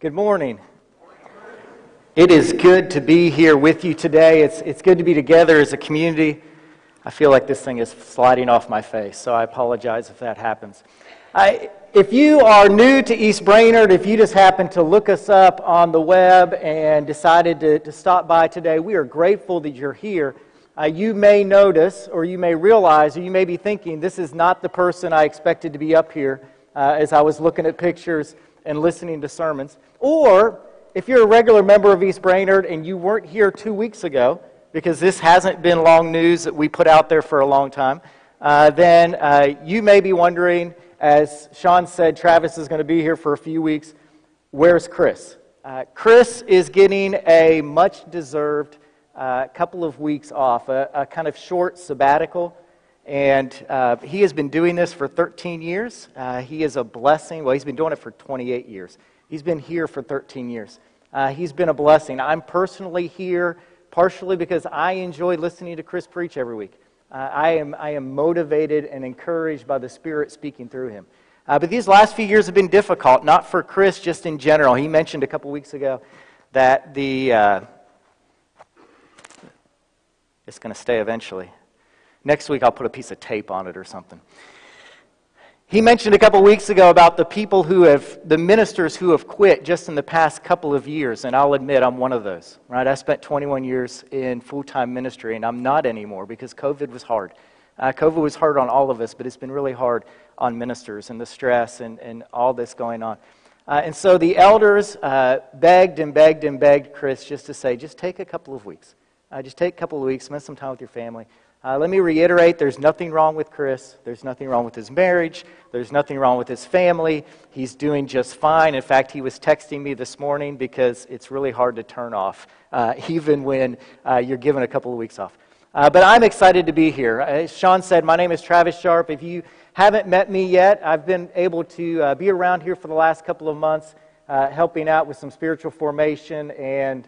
Good morning. It is good to be here with you today. It's, it's good to be together as a community. I feel like this thing is sliding off my face, so I apologize if that happens. I, if you are new to East Brainerd, if you just happened to look us up on the web and decided to, to stop by today, we are grateful that you're here. Uh, you may notice, or you may realize, or you may be thinking, this is not the person I expected to be up here uh, as I was looking at pictures and listening to sermons. Or if you're a regular member of East Brainerd and you weren't here two weeks ago, because this hasn't been long news that we put out there for a long time, uh, then uh, you may be wondering, as Sean said, Travis is going to be here for a few weeks. Where's Chris? Uh, Chris is getting a much deserved uh, couple of weeks off, a, a, kind of short sabbatical. And uh, he has been doing this for 13 years. Uh, he is a blessing. Well, he's been doing it for 28 years. He's been here for 13 years. Uh, he's been a blessing. I'm personally here partially because I enjoy listening to Chris preach every week. Uh, I, am, I am motivated and encouraged by the Spirit speaking through him. Uh, but these last few years have been difficult, not for Chris, just in general. He mentioned a couple weeks ago that the. Uh, it's going to stay eventually. Next week, I'll put a piece of tape on it or something. He mentioned a couple weeks ago about the people who have, the ministers who have quit just in the past couple of years, and I'll admit I'm one of those, right? I spent 21 years in full time ministry, and I'm not anymore because COVID was hard. Uh, COVID was hard on all of us, but it's been really hard on ministers and the stress and, and all this going on. Uh, and so the elders uh, begged and begged and begged Chris just to say, just take a couple of weeks. Uh, just take a couple of weeks, spend some time with your family. Uh, let me reiterate there's nothing wrong with Chris. There's nothing wrong with his marriage. There's nothing wrong with his family. He's doing just fine. In fact, he was texting me this morning because it's really hard to turn off, uh, even when uh, you're given a couple of weeks off. Uh, but I'm excited to be here. As Sean said, my name is Travis Sharp. If you haven't met me yet, I've been able to uh, be around here for the last couple of months, uh, helping out with some spiritual formation and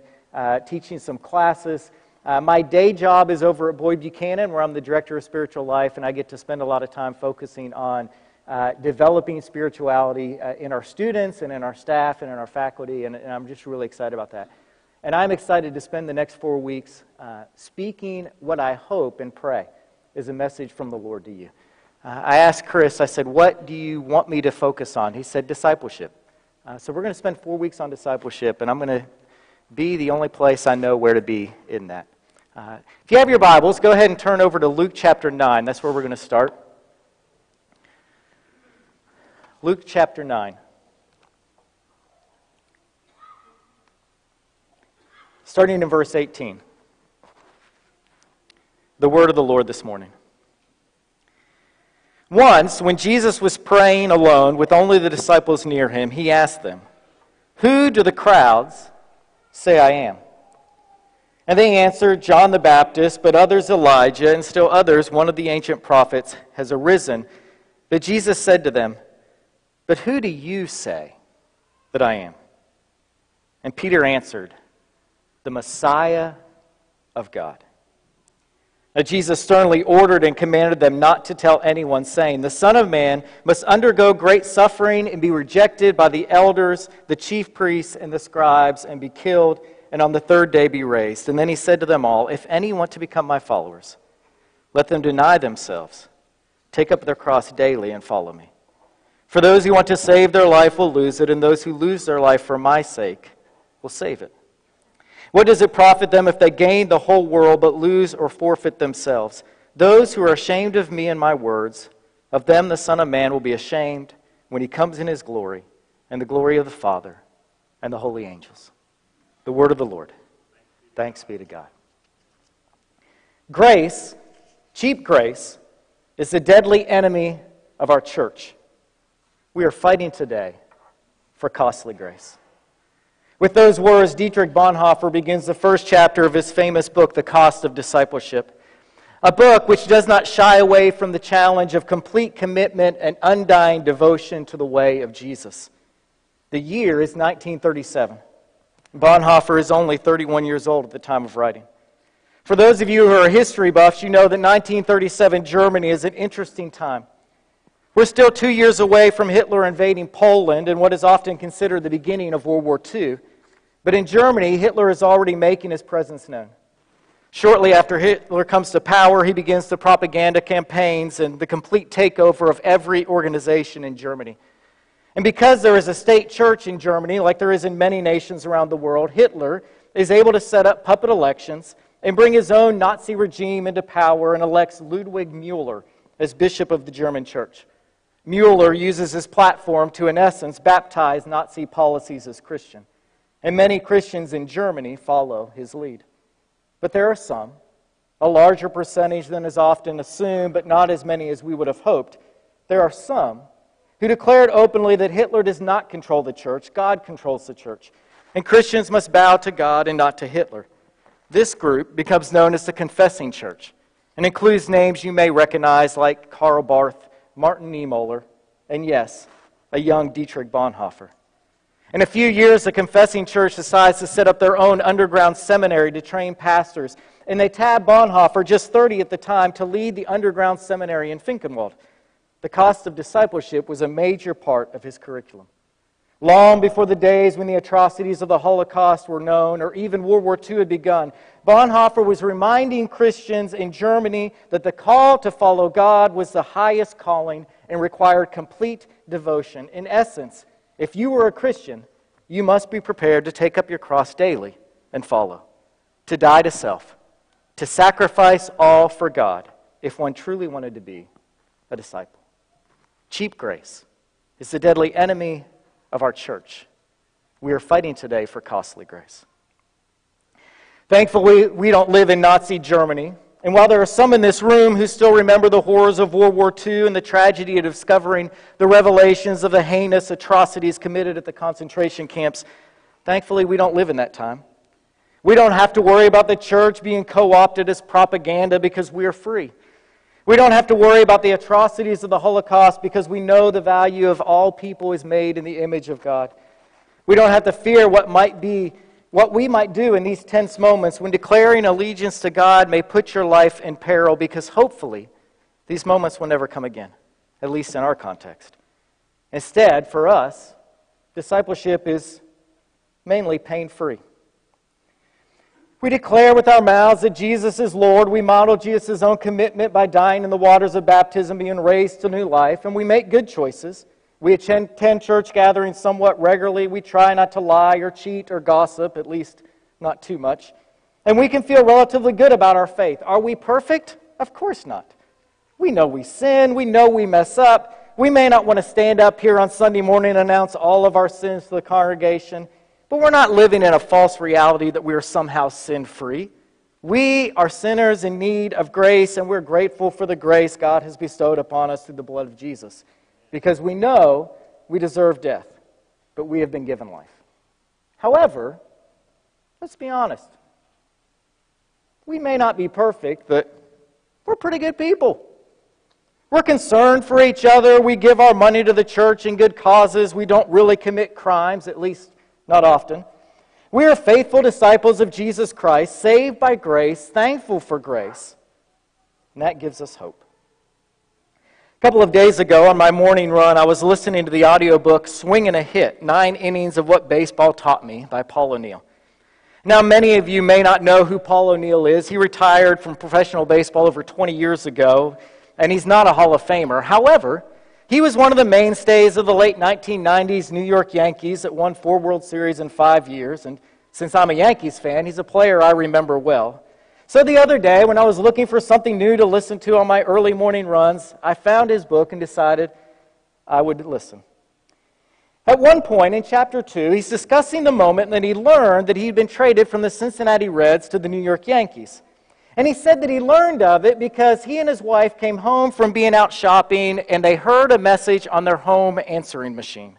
teaching some classes. Uh, my day job is over at Boyd Buchanan, where I'm the director of spiritual life, and I get to spend a lot of time focusing on uh, developing spirituality uh, in our students and in our staff and in our faculty, and, and, I'm just really excited about that. And I'm excited to spend the next four weeks uh, speaking what I hope and pray is a message from the Lord to you. Uh, I asked Chris, I said, What do you want me to focus on? He said, Discipleship. Uh, so we're going to spend four weeks on discipleship, and I'm going to be the only place I know where to be in that. Uh, if you have your Bibles, go ahead and turn over to Luke chapter 9. That's where we're going to start. Luke chapter 9. Starting in verse 18. The word of the Lord this morning. Once, when Jesus was praying alone with only the disciples near him, he asked them, Who do the crowds say I am? And they answered, John the Baptist, but others Elijah, and still others, one of the ancient prophets, has arisen. But Jesus said to them, But who do you say that I am? And Peter answered, The Messiah of God. Now, Jesus sternly ordered and commanded them not to tell anyone, saying, The Son of Man must undergo great suffering and be rejected by the elders, the chief priests, and the scribes, and be killed and on the third day be raised. And then he said to them all, If any want to become my followers, let them deny themselves, take up their cross daily, and follow me. For those who want to save their life will lose it, and those who lose their life for my sake will save it. What does it profit them if they gain the whole world but lose or forfeit themselves? Those who are ashamed of me and my words, of them the Son of Man will be ashamed when he comes in his glory and the glory of the Father and the holy angels. The word of the Lord. Thanks be to God. Grace, cheap grace, is the deadly enemy of our church. We are fighting today for costly grace. With those words, Dietrich Bonhoeffer begins the first chapter of his famous book, The Cost of Discipleship, a book which does not shy away from the challenge of complete commitment and undying devotion to the way of Jesus. The year is 1937. Bonhoeffer is only 31 years old at the time of writing. For those of you who are history buffs, you know that 1937 Germany is an interesting time. We're still two years away from Hitler invading Poland and what is often considered the beginning of World War II. But in Germany, Hitler is already making his presence known. Shortly after Hitler comes to power, he begins the propaganda campaigns and the complete takeover of every organization in Germany. And because there is a state church in Germany, like there is in many nations around the world, Hitler is able to set up puppet elections and bring his own Nazi regime into power and elects Ludwig Mueller as bishop of the German church. Mueller uses his platform to, in essence, baptize Nazi policies as Christian. And many Christians in Germany follow his lead. But there are some, a larger percentage than is often assumed, but not as many as we would have hoped. There are some who declared openly that Hitler does not control the church, God controls the church. And Christians must bow to God and not to Hitler. This group becomes known as the Confessing Church and includes names you may recognize like Karl Barth, Martin Niemöller, and yes, a young Dietrich Bonhoeffer. In a few years, the Confessing Church decides to set up their own underground seminary to train pastors, and they tab Bonhoeffer, just 30 at the time, to lead the underground seminary in Finkenwald. The cost of discipleship was a major part of his curriculum. Long before the days when the atrocities of the Holocaust were known or even World War II had begun, Bonhoeffer was reminding Christians in Germany that the call to follow God was the highest calling and required complete devotion. In essence, if you were a Christian, you must be prepared to take up your cross daily and follow, to die to self, to sacrifice all for God if one truly wanted to be a disciple. Cheap grace is the deadly enemy of our church. We are fighting today for costly grace. Thankfully, we don't live in Nazi Germany. And while there are some in this room who still remember the horrors of World War II and the tragedy of discovering the revelations of the heinous atrocities committed at the concentration camps, thankfully, we don't live in that time. We don't have to worry about the church being co opted as propaganda because we are free. We don't have to worry about the atrocities of the Holocaust because we know the value of all people is made in the image of God. We don't have to fear what might be, what we might do in these tense moments when declaring allegiance to God may put your life in peril because hopefully these moments will never come again, at least in our context. Instead, for us, discipleship is mainly pain free. We declare with our mouths that Jesus is Lord. We model Jesus' own commitment by dying in the waters of baptism, being raised to new life, and we make good choices. We attend church gatherings somewhat regularly. We try not to lie or cheat or gossip, at least not too much. And we can feel relatively good about our faith. Are we perfect? Of course not. We know we sin. We know we mess up. We may not want to stand up here on Sunday morning and announce all of our sins to the congregation. But we're not living in a false reality that we are somehow sin free. We are sinners in need of grace, and we're grateful for the grace God has bestowed upon us through the blood of Jesus because we know we deserve death, but we have been given life. However, let's be honest. We may not be perfect, but we're pretty good people. We're concerned for each other. We give our money to the church in good causes. We don't really commit crimes, at least not often. We are faithful disciples of Jesus Christ, saved by grace, thankful for grace, and that gives us hope. A couple of days ago on my morning run, I was listening to the audiobook Swing and a Hit Nine Innings of What Baseball Taught Me by Paul O'Neill. Now, many of you may not know who Paul O'Neill is. He retired from professional baseball over 20 years ago, and he's not a Hall of Famer. However, he was one of the mainstays of the late 1990s New York Yankees that won four World Series in five years. And since I'm a Yankees fan, he's a player I remember well. So the other day, when I was looking for something new to listen to on my early morning runs, I found his book and decided I would listen. At one point in chapter 2, he's discussing the moment that he learned that he'd been traded from the Cincinnati Reds to the New York Yankees. And he said that he learned of it because he and his wife came home from being out shopping and they heard a message on their home answering machine.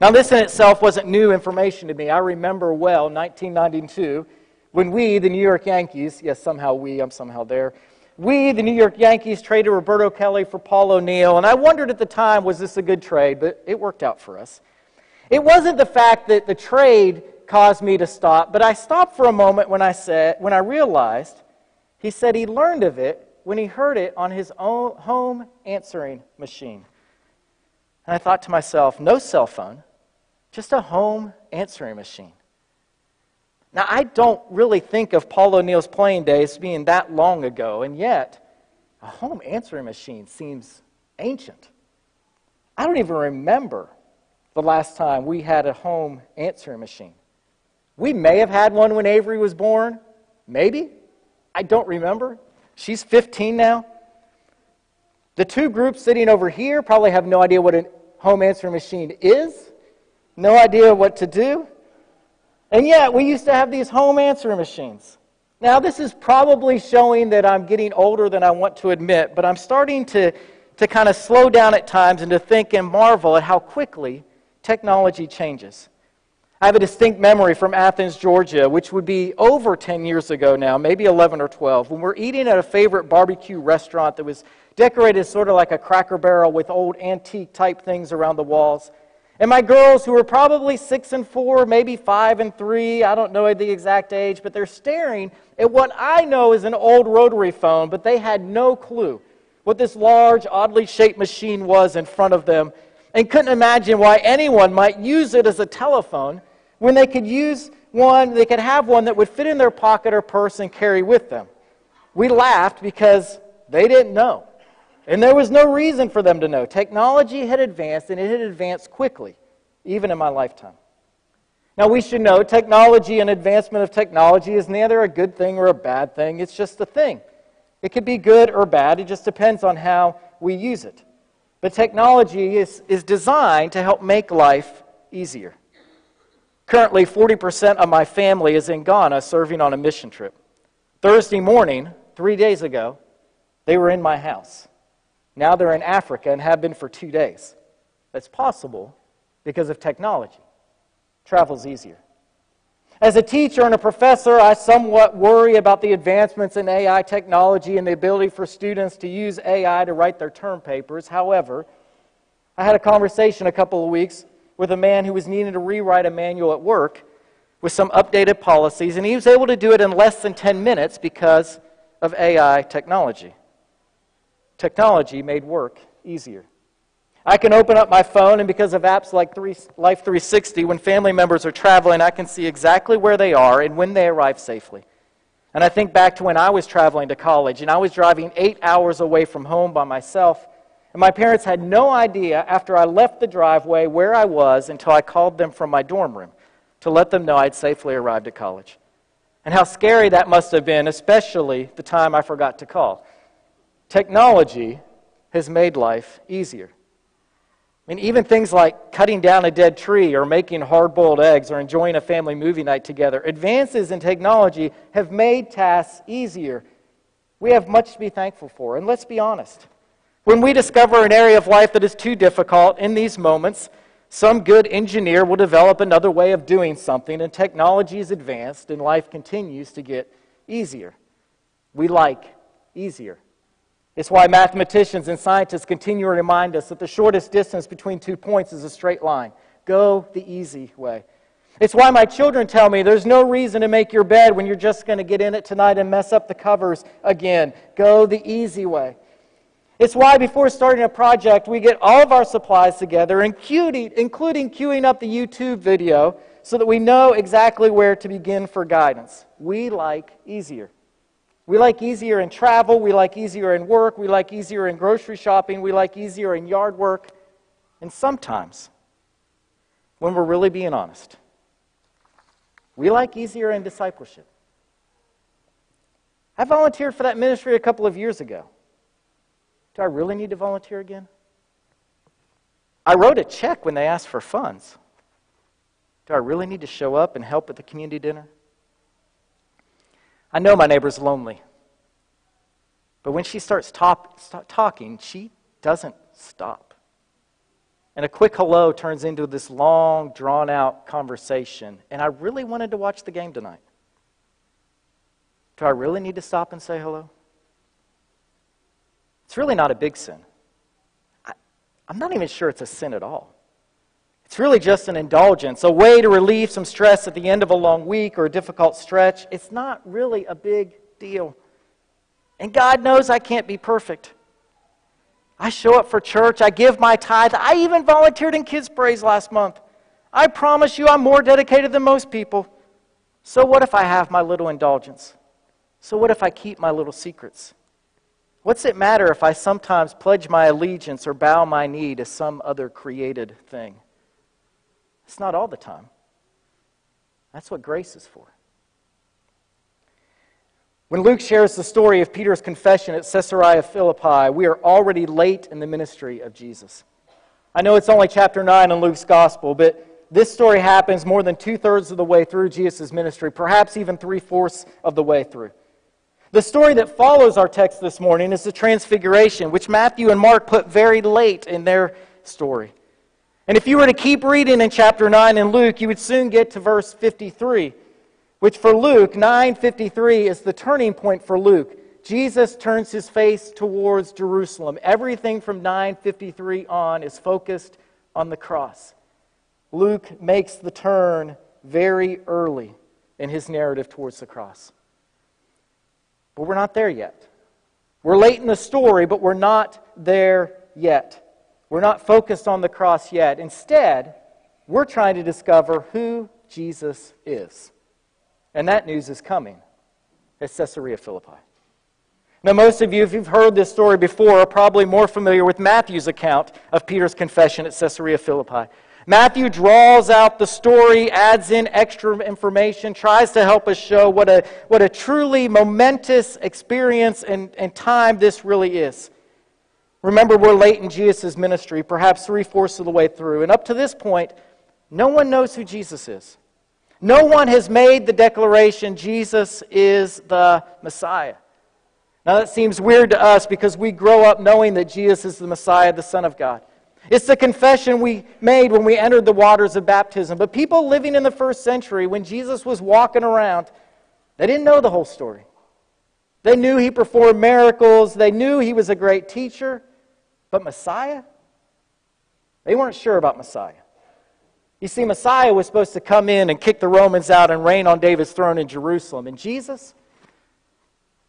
Now, this in itself wasn't new information to me. I remember well 1992 when we, the New York Yankees, yes, somehow we, I'm somehow there, we, the New York Yankees, traded Roberto Kelly for Paul O'Neill. And I wondered at the time, was this a good trade? But it worked out for us. It wasn't the fact that the trade caused me to stop, but I stopped for a moment when I said, when I realized he said he learned of it when he heard it on his own home answering machine. And I thought to myself, no cell phone, just a home answering machine. Now, I don't really think of Paul O'Neill's playing days being that long ago, and yet a home answering machine seems ancient. I don't even remember the last time we had a home answering machine. We may have had one when Avery was born, maybe. I don't remember. She's 15 now. The two groups sitting over here probably have no idea what a home answering machine is, no idea what to do. And yet, we used to have these home answering machines. Now, this is probably showing that I'm getting older than I want to admit, but I'm starting to, to kind of slow down at times and to think and marvel at how quickly technology changes. I have a distinct memory from Athens, Georgia, which would be over 10 years ago now, maybe 11 or 12, when we're eating at a favorite barbecue restaurant that was decorated sort of like a cracker barrel with old antique type things around the walls. And my girls, who were probably six and four, maybe five and three, I don't know the exact age, but they're staring at what I know is an old rotary phone, but they had no clue what this large, oddly shaped machine was in front of them and couldn't imagine why anyone might use it as a telephone when they could use one, they could have one that would fit in their pocket or purse and carry with them. We laughed because they didn't know. And there was no reason for them to know. Technology had advanced, and it had advanced quickly, even in my lifetime. Now, we should know technology and advancement of technology is neither a good thing or a bad thing. It's just a thing. It could be good or bad, it just depends on how we use it. But technology is, is designed to help make life easier. Currently, 40% of my family is in Ghana serving on a mission trip. Thursday morning, three days ago, they were in my house. Now they're in Africa and have been for two days. That's possible because of technology. Travel's easier. As a teacher and a professor, I somewhat worry about the advancements in AI technology and the ability for students to use AI to write their term papers. However, I had a conversation a couple of weeks with a man who was needing to rewrite a manual at work with some updated policies, and he was able to do it in less than 10 minutes because of AI technology. Technology made work easier. I can open up my phone, and because of apps like Life 360, when family members are traveling, I can see exactly where they are and when they arrive safely. And I think back to when I was traveling to college, and I was driving eight hours away from home by myself. And my parents had no idea after I left the driveway where I was until I called them from my dorm room to let them know I'd safely arrived at college. And how scary that must have been, especially the time I forgot to call. Technology has made life easier. I mean, even things like cutting down a dead tree or making hard boiled eggs or enjoying a family movie night together, advances in technology have made tasks easier. We have much to be thankful for. And let's be honest. When we discover an area of life that is too difficult in these moments, some good engineer will develop another way of doing something, and technology is advanced, and life continues to get easier. We like easier. It's why mathematicians and scientists continue to remind us that the shortest distance between two points is a straight line. Go the easy way. It's why my children tell me there's no reason to make your bed when you're just going to get in it tonight and mess up the covers again. Go the easy way. It's why before starting a project, we get all of our supplies together, including, including queuing up the YouTube video so that we know exactly where to begin for guidance. We like easier. We like easier in travel. We like easier in work. We like easier in grocery shopping. We like easier in yard work. And sometimes, when we're really being honest, we like easier in discipleship. I volunteered for that ministry a couple of years ago. Do I really need to volunteer again? I wrote a check when they asked for funds. Do I really need to show up and help at the community dinner? I know my neighbor's lonely. But when she starts top, talking, she doesn't stop. And a quick hello turns into this long, drawn out conversation. And I really wanted to watch the game tonight. Do I really need to stop and say hello? It's really not a big sin. I, I'm not even sure it's a sin at all. It's really just an indulgence, a way to relieve some stress at the end of a long week or a difficult stretch. It's not really a big deal. And God knows I can't be perfect. I show up for church. I give my tithe. I even volunteered in Kids Praise last month. I promise you I'm more dedicated than most people. So what if I have my little indulgence? So what if I keep my little secrets? What's it matter if I sometimes pledge my allegiance or bow my knee to some other created thing? It's not all the time. That's what grace is for. When Luke shares the story of Peter's confession at Caesarea Philippi, we are already late in the ministry of Jesus. I know it's only chapter 9 in Luke's gospel, but this story happens more than two thirds of the way through Jesus' ministry, perhaps even three fourths of the way through. The story that follows our text this morning is the Transfiguration, which Matthew and Mark put very late in their story. And if you were to keep reading in chapter 9 in Luke, you would soon get to verse 53 which for Luke 9:53 is the turning point for Luke. Jesus turns his face towards Jerusalem. Everything from 9:53 on is focused on the cross. Luke makes the turn very early in his narrative towards the cross. But we're not there yet. We're late in the story, but we're not there yet. We're not focused on the cross yet. Instead, we're trying to discover who Jesus is. And that news is coming at Caesarea Philippi. Now, most of you, if you've heard this story before, are probably more familiar with Matthew's account of Peter's confession at Caesarea Philippi. Matthew draws out the story, adds in extra information, tries to help us show what a, what a truly momentous experience and, and time this really is. Remember, we're late in Jesus' ministry, perhaps three fourths of the way through. And up to this point, no one knows who Jesus is. No one has made the declaration Jesus is the Messiah. Now, that seems weird to us because we grow up knowing that Jesus is the Messiah, the Son of God. It's the confession we made when we entered the waters of baptism. But people living in the first century, when Jesus was walking around, they didn't know the whole story. They knew he performed miracles, they knew he was a great teacher, but Messiah? They weren't sure about Messiah. You see, Messiah was supposed to come in and kick the Romans out and reign on David's throne in Jerusalem. And Jesus?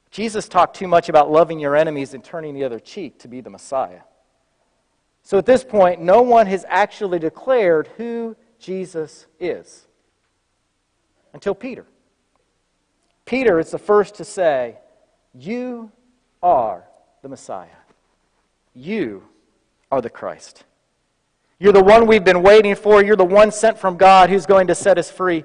Jesus talked too much about loving your enemies and turning the other cheek to be the Messiah. So at this point, no one has actually declared who Jesus is until Peter. Peter is the first to say, You are the Messiah. You are the Christ. You're the one we've been waiting for. You're the one sent from God who's going to set us free.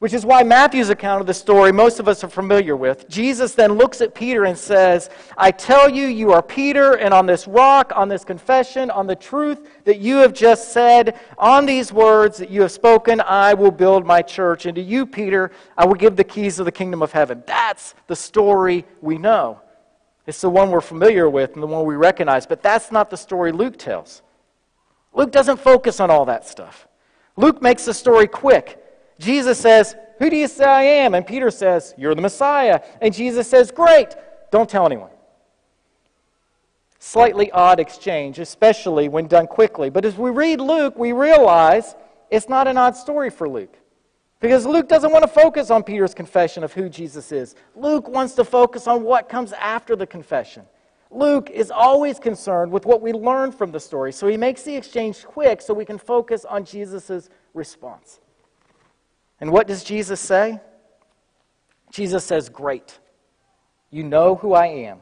Which is why Matthew's account of the story, most of us are familiar with. Jesus then looks at Peter and says, I tell you, you are Peter, and on this rock, on this confession, on the truth that you have just said, on these words that you have spoken, I will build my church. And to you, Peter, I will give the keys of the kingdom of heaven. That's the story we know. It's the one we're familiar with and the one we recognize, but that's not the story Luke tells. Luke doesn't focus on all that stuff. Luke makes the story quick. Jesus says, Who do you say I am? And Peter says, You're the Messiah. And Jesus says, Great, don't tell anyone. Slightly odd exchange, especially when done quickly. But as we read Luke, we realize it's not an odd story for Luke. Because Luke doesn't want to focus on Peter's confession of who Jesus is. Luke wants to focus on what comes after the confession. Luke is always concerned with what we learn from the story, so he makes the exchange quick so we can focus on Jesus' response. And what does Jesus say? Jesus says, Great. You know who I am.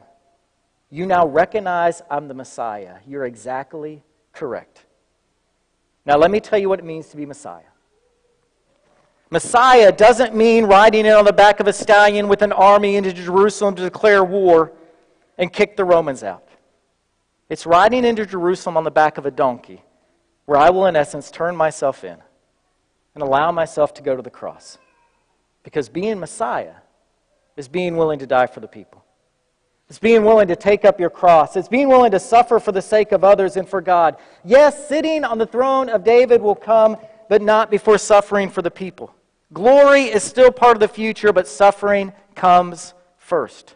You now recognize I'm the Messiah. You're exactly correct. Now, let me tell you what it means to be Messiah. Messiah doesn't mean riding in on the back of a stallion with an army into Jerusalem to declare war and kick the Romans out. It's riding into Jerusalem on the back of a donkey, where I will, in essence, turn myself in and allow myself to go to the cross. Because being Messiah is being willing to die for the people. It's being willing to take up your cross. It's being willing to suffer for the sake of others and for God. Yes, sitting on the throne of David will come, but not before suffering for the people. Glory is still part of the future, but suffering comes first.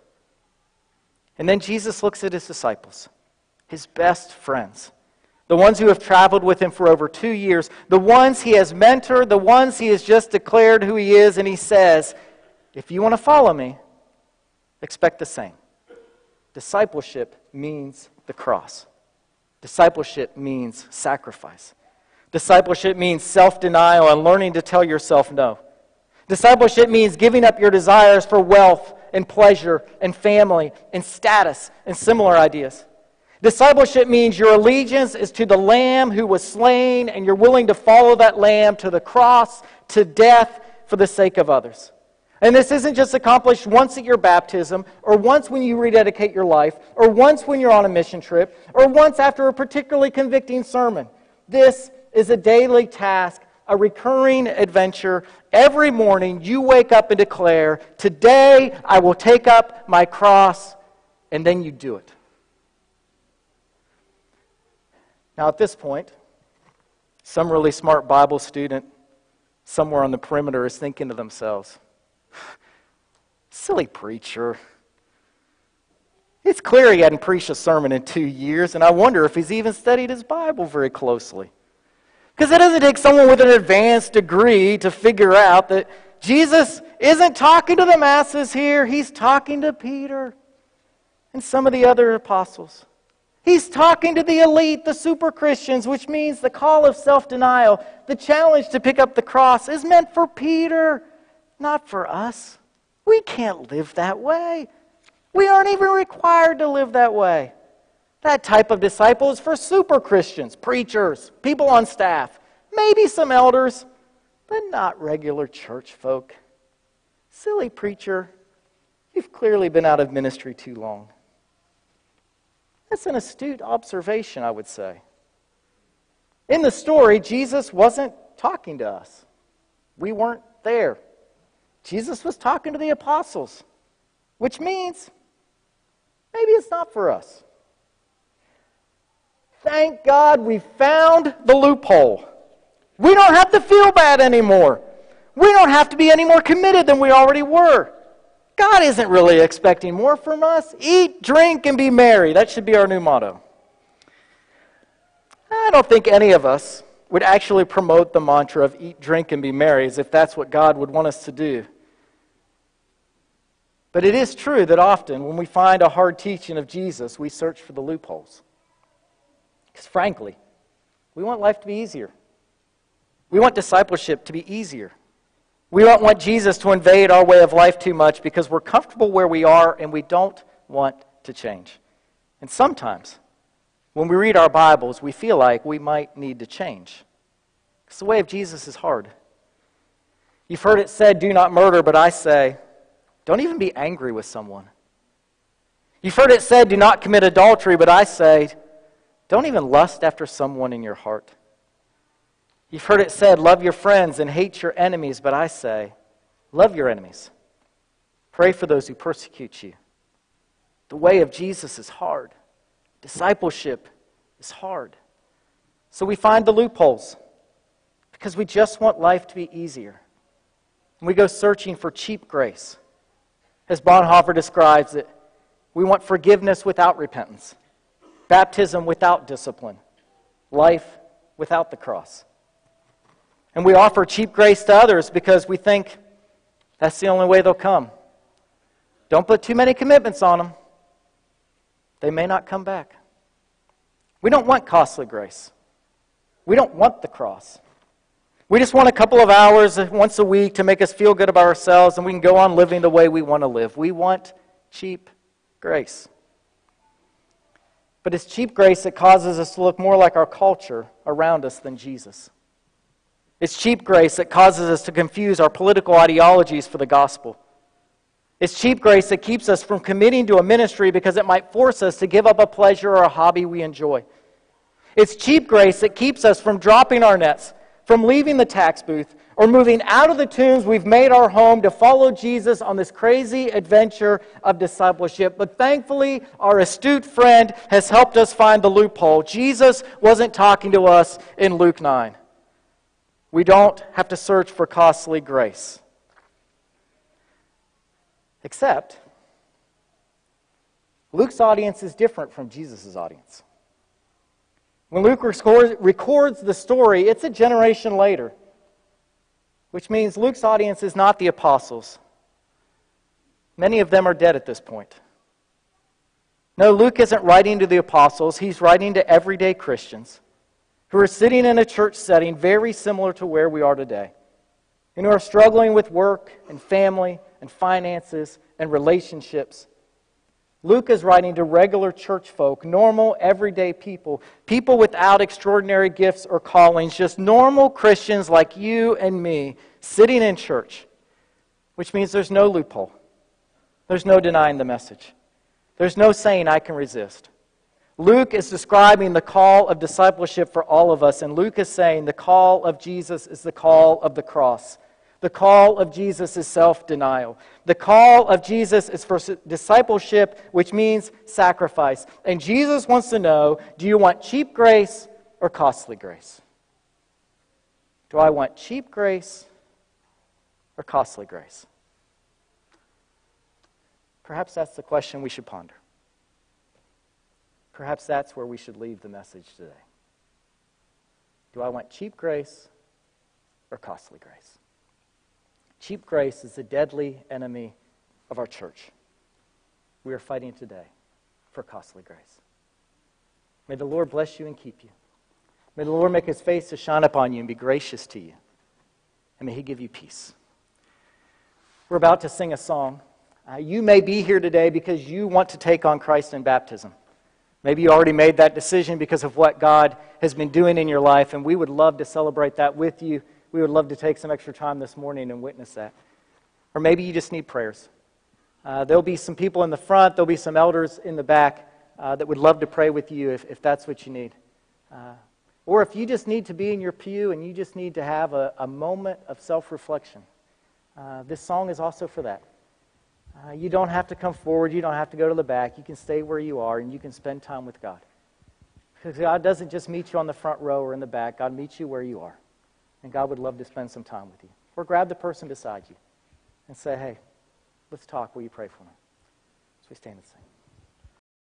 And then Jesus looks at his disciples, his best friends, the ones who have traveled with him for over two years, the ones he has mentored, the ones he has just declared who he is, and he says, If you want to follow me, expect the same. Discipleship means the cross. Discipleship means sacrifice. Discipleship means self denial and learning to tell yourself no. Discipleship means giving up your desires for wealth and pleasure and family and status and similar ideas. Discipleship means your allegiance is to the Lamb who was slain, and you're willing to follow that Lamb to the cross, to death, for the sake of others. And this isn't just accomplished once at your baptism, or once when you rededicate your life, or once when you're on a mission trip, or once after a particularly convicting sermon. This is a daily task, a recurring adventure. Every morning you wake up and declare, Today I will take up my cross, and then you do it. Now, at this point, some really smart Bible student somewhere on the perimeter is thinking to themselves, Silly preacher. It's clear he hadn't preached a sermon in two years, and I wonder if he's even studied his Bible very closely. Because it doesn't take someone with an advanced degree to figure out that Jesus isn't talking to the masses here, he's talking to Peter and some of the other apostles. He's talking to the elite, the super Christians, which means the call of self denial, the challenge to pick up the cross is meant for Peter, not for us. We can't live that way. We aren't even required to live that way. That type of disciple is for super Christians, preachers, people on staff, maybe some elders, but not regular church folk. Silly preacher, you've clearly been out of ministry too long. That's an astute observation, I would say. In the story, Jesus wasn't talking to us, we weren't there. Jesus was talking to the apostles, which means maybe it's not for us. Thank God we found the loophole. We don't have to feel bad anymore. We don't have to be any more committed than we already were. God isn't really expecting more from us. Eat, drink, and be merry. That should be our new motto. I don't think any of us would actually promote the mantra of eat, drink, and be merry as if that's what God would want us to do. But it is true that often when we find a hard teaching of Jesus, we search for the loopholes. Because frankly, we want life to be easier. We want discipleship to be easier. We don't want Jesus to invade our way of life too much because we're comfortable where we are and we don't want to change. And sometimes, when we read our Bibles, we feel like we might need to change. Because the way of Jesus is hard. You've heard it said, do not murder, but I say, don't even be angry with someone. You've heard it said, do not commit adultery, but I say, don't even lust after someone in your heart. You've heard it said, love your friends and hate your enemies, but I say, love your enemies. Pray for those who persecute you. The way of Jesus is hard, discipleship is hard. So we find the loopholes because we just want life to be easier. And we go searching for cheap grace. As Bonhoeffer describes it, we want forgiveness without repentance, baptism without discipline, life without the cross. And we offer cheap grace to others because we think that's the only way they'll come. Don't put too many commitments on them, they may not come back. We don't want costly grace. We don't want the cross. We just want a couple of hours once a week to make us feel good about ourselves and we can go on living the way we want to live. We want cheap grace. But it's cheap grace that causes us to look more like our culture around us than Jesus. It's cheap grace that causes us to confuse our political ideologies for the gospel. It's cheap grace that keeps us from committing to a ministry because it might force us to give up a pleasure or a hobby we enjoy. It's cheap grace that keeps us from dropping our nets, from leaving the tax booth, or moving out of the tombs we've made our home to follow Jesus on this crazy adventure of discipleship. But thankfully, our astute friend has helped us find the loophole. Jesus wasn't talking to us in Luke 9 we don't have to search for costly grace. Except, Luke's audience is different from Jesus' audience. When Luke records the story, it's a generation later, which means Luke's audience is not the apostles. Many of them are dead at this point. No, Luke isn't writing to the apostles, he's writing to everyday Christians who are sitting in a church setting very similar to where we are today, and who are struggling with work and family and finances and relationships. Luke is writing to regular church folk, normal, everyday people, people without extraordinary gifts or callings, just normal Christians like you and me sitting in church, which means there's no loophole. There's no denying the message. There's no saying, I can resist. Luke is describing the call of discipleship for all of us, and Luke is saying the call of Jesus is the call of the cross. The call of Jesus is self denial. The call of Jesus is for discipleship, which means sacrifice. And Jesus wants to know do you want cheap grace or costly grace? Do I want cheap grace or costly grace? Perhaps that's the question we should ponder. Perhaps that's where we should leave the message today. Do I want cheap grace or costly grace? Cheap grace is the deadly enemy of our church. We are fighting today for costly grace. May the Lord bless you and keep you. May the Lord make his face to shine upon you and be gracious to you. And may he give you peace. We're about to sing a song. Uh, you may be here today because you want to take on Christ in baptism. Maybe you already made that decision because of what God has been doing in your life, and we would love to celebrate that with you. We would love to take some extra time this morning and witness that. Or maybe you just need prayers. Uh, there'll be some people in the front, there'll be some elders in the back uh, that would love to pray with you if, if that's what you need. Uh, or if you just need to be in your pew and you just need to have a, a moment of self reflection, uh, this song is also for that. Uh, you don't have to come forward. You don't have to go to the back. You can stay where you are and you can spend time with God. Because God doesn't just meet you on the front row or in the back, God meets you where you are. And God would love to spend some time with you. Or grab the person beside you and say, hey, let's talk. Will you pray for me? So we stand and sing.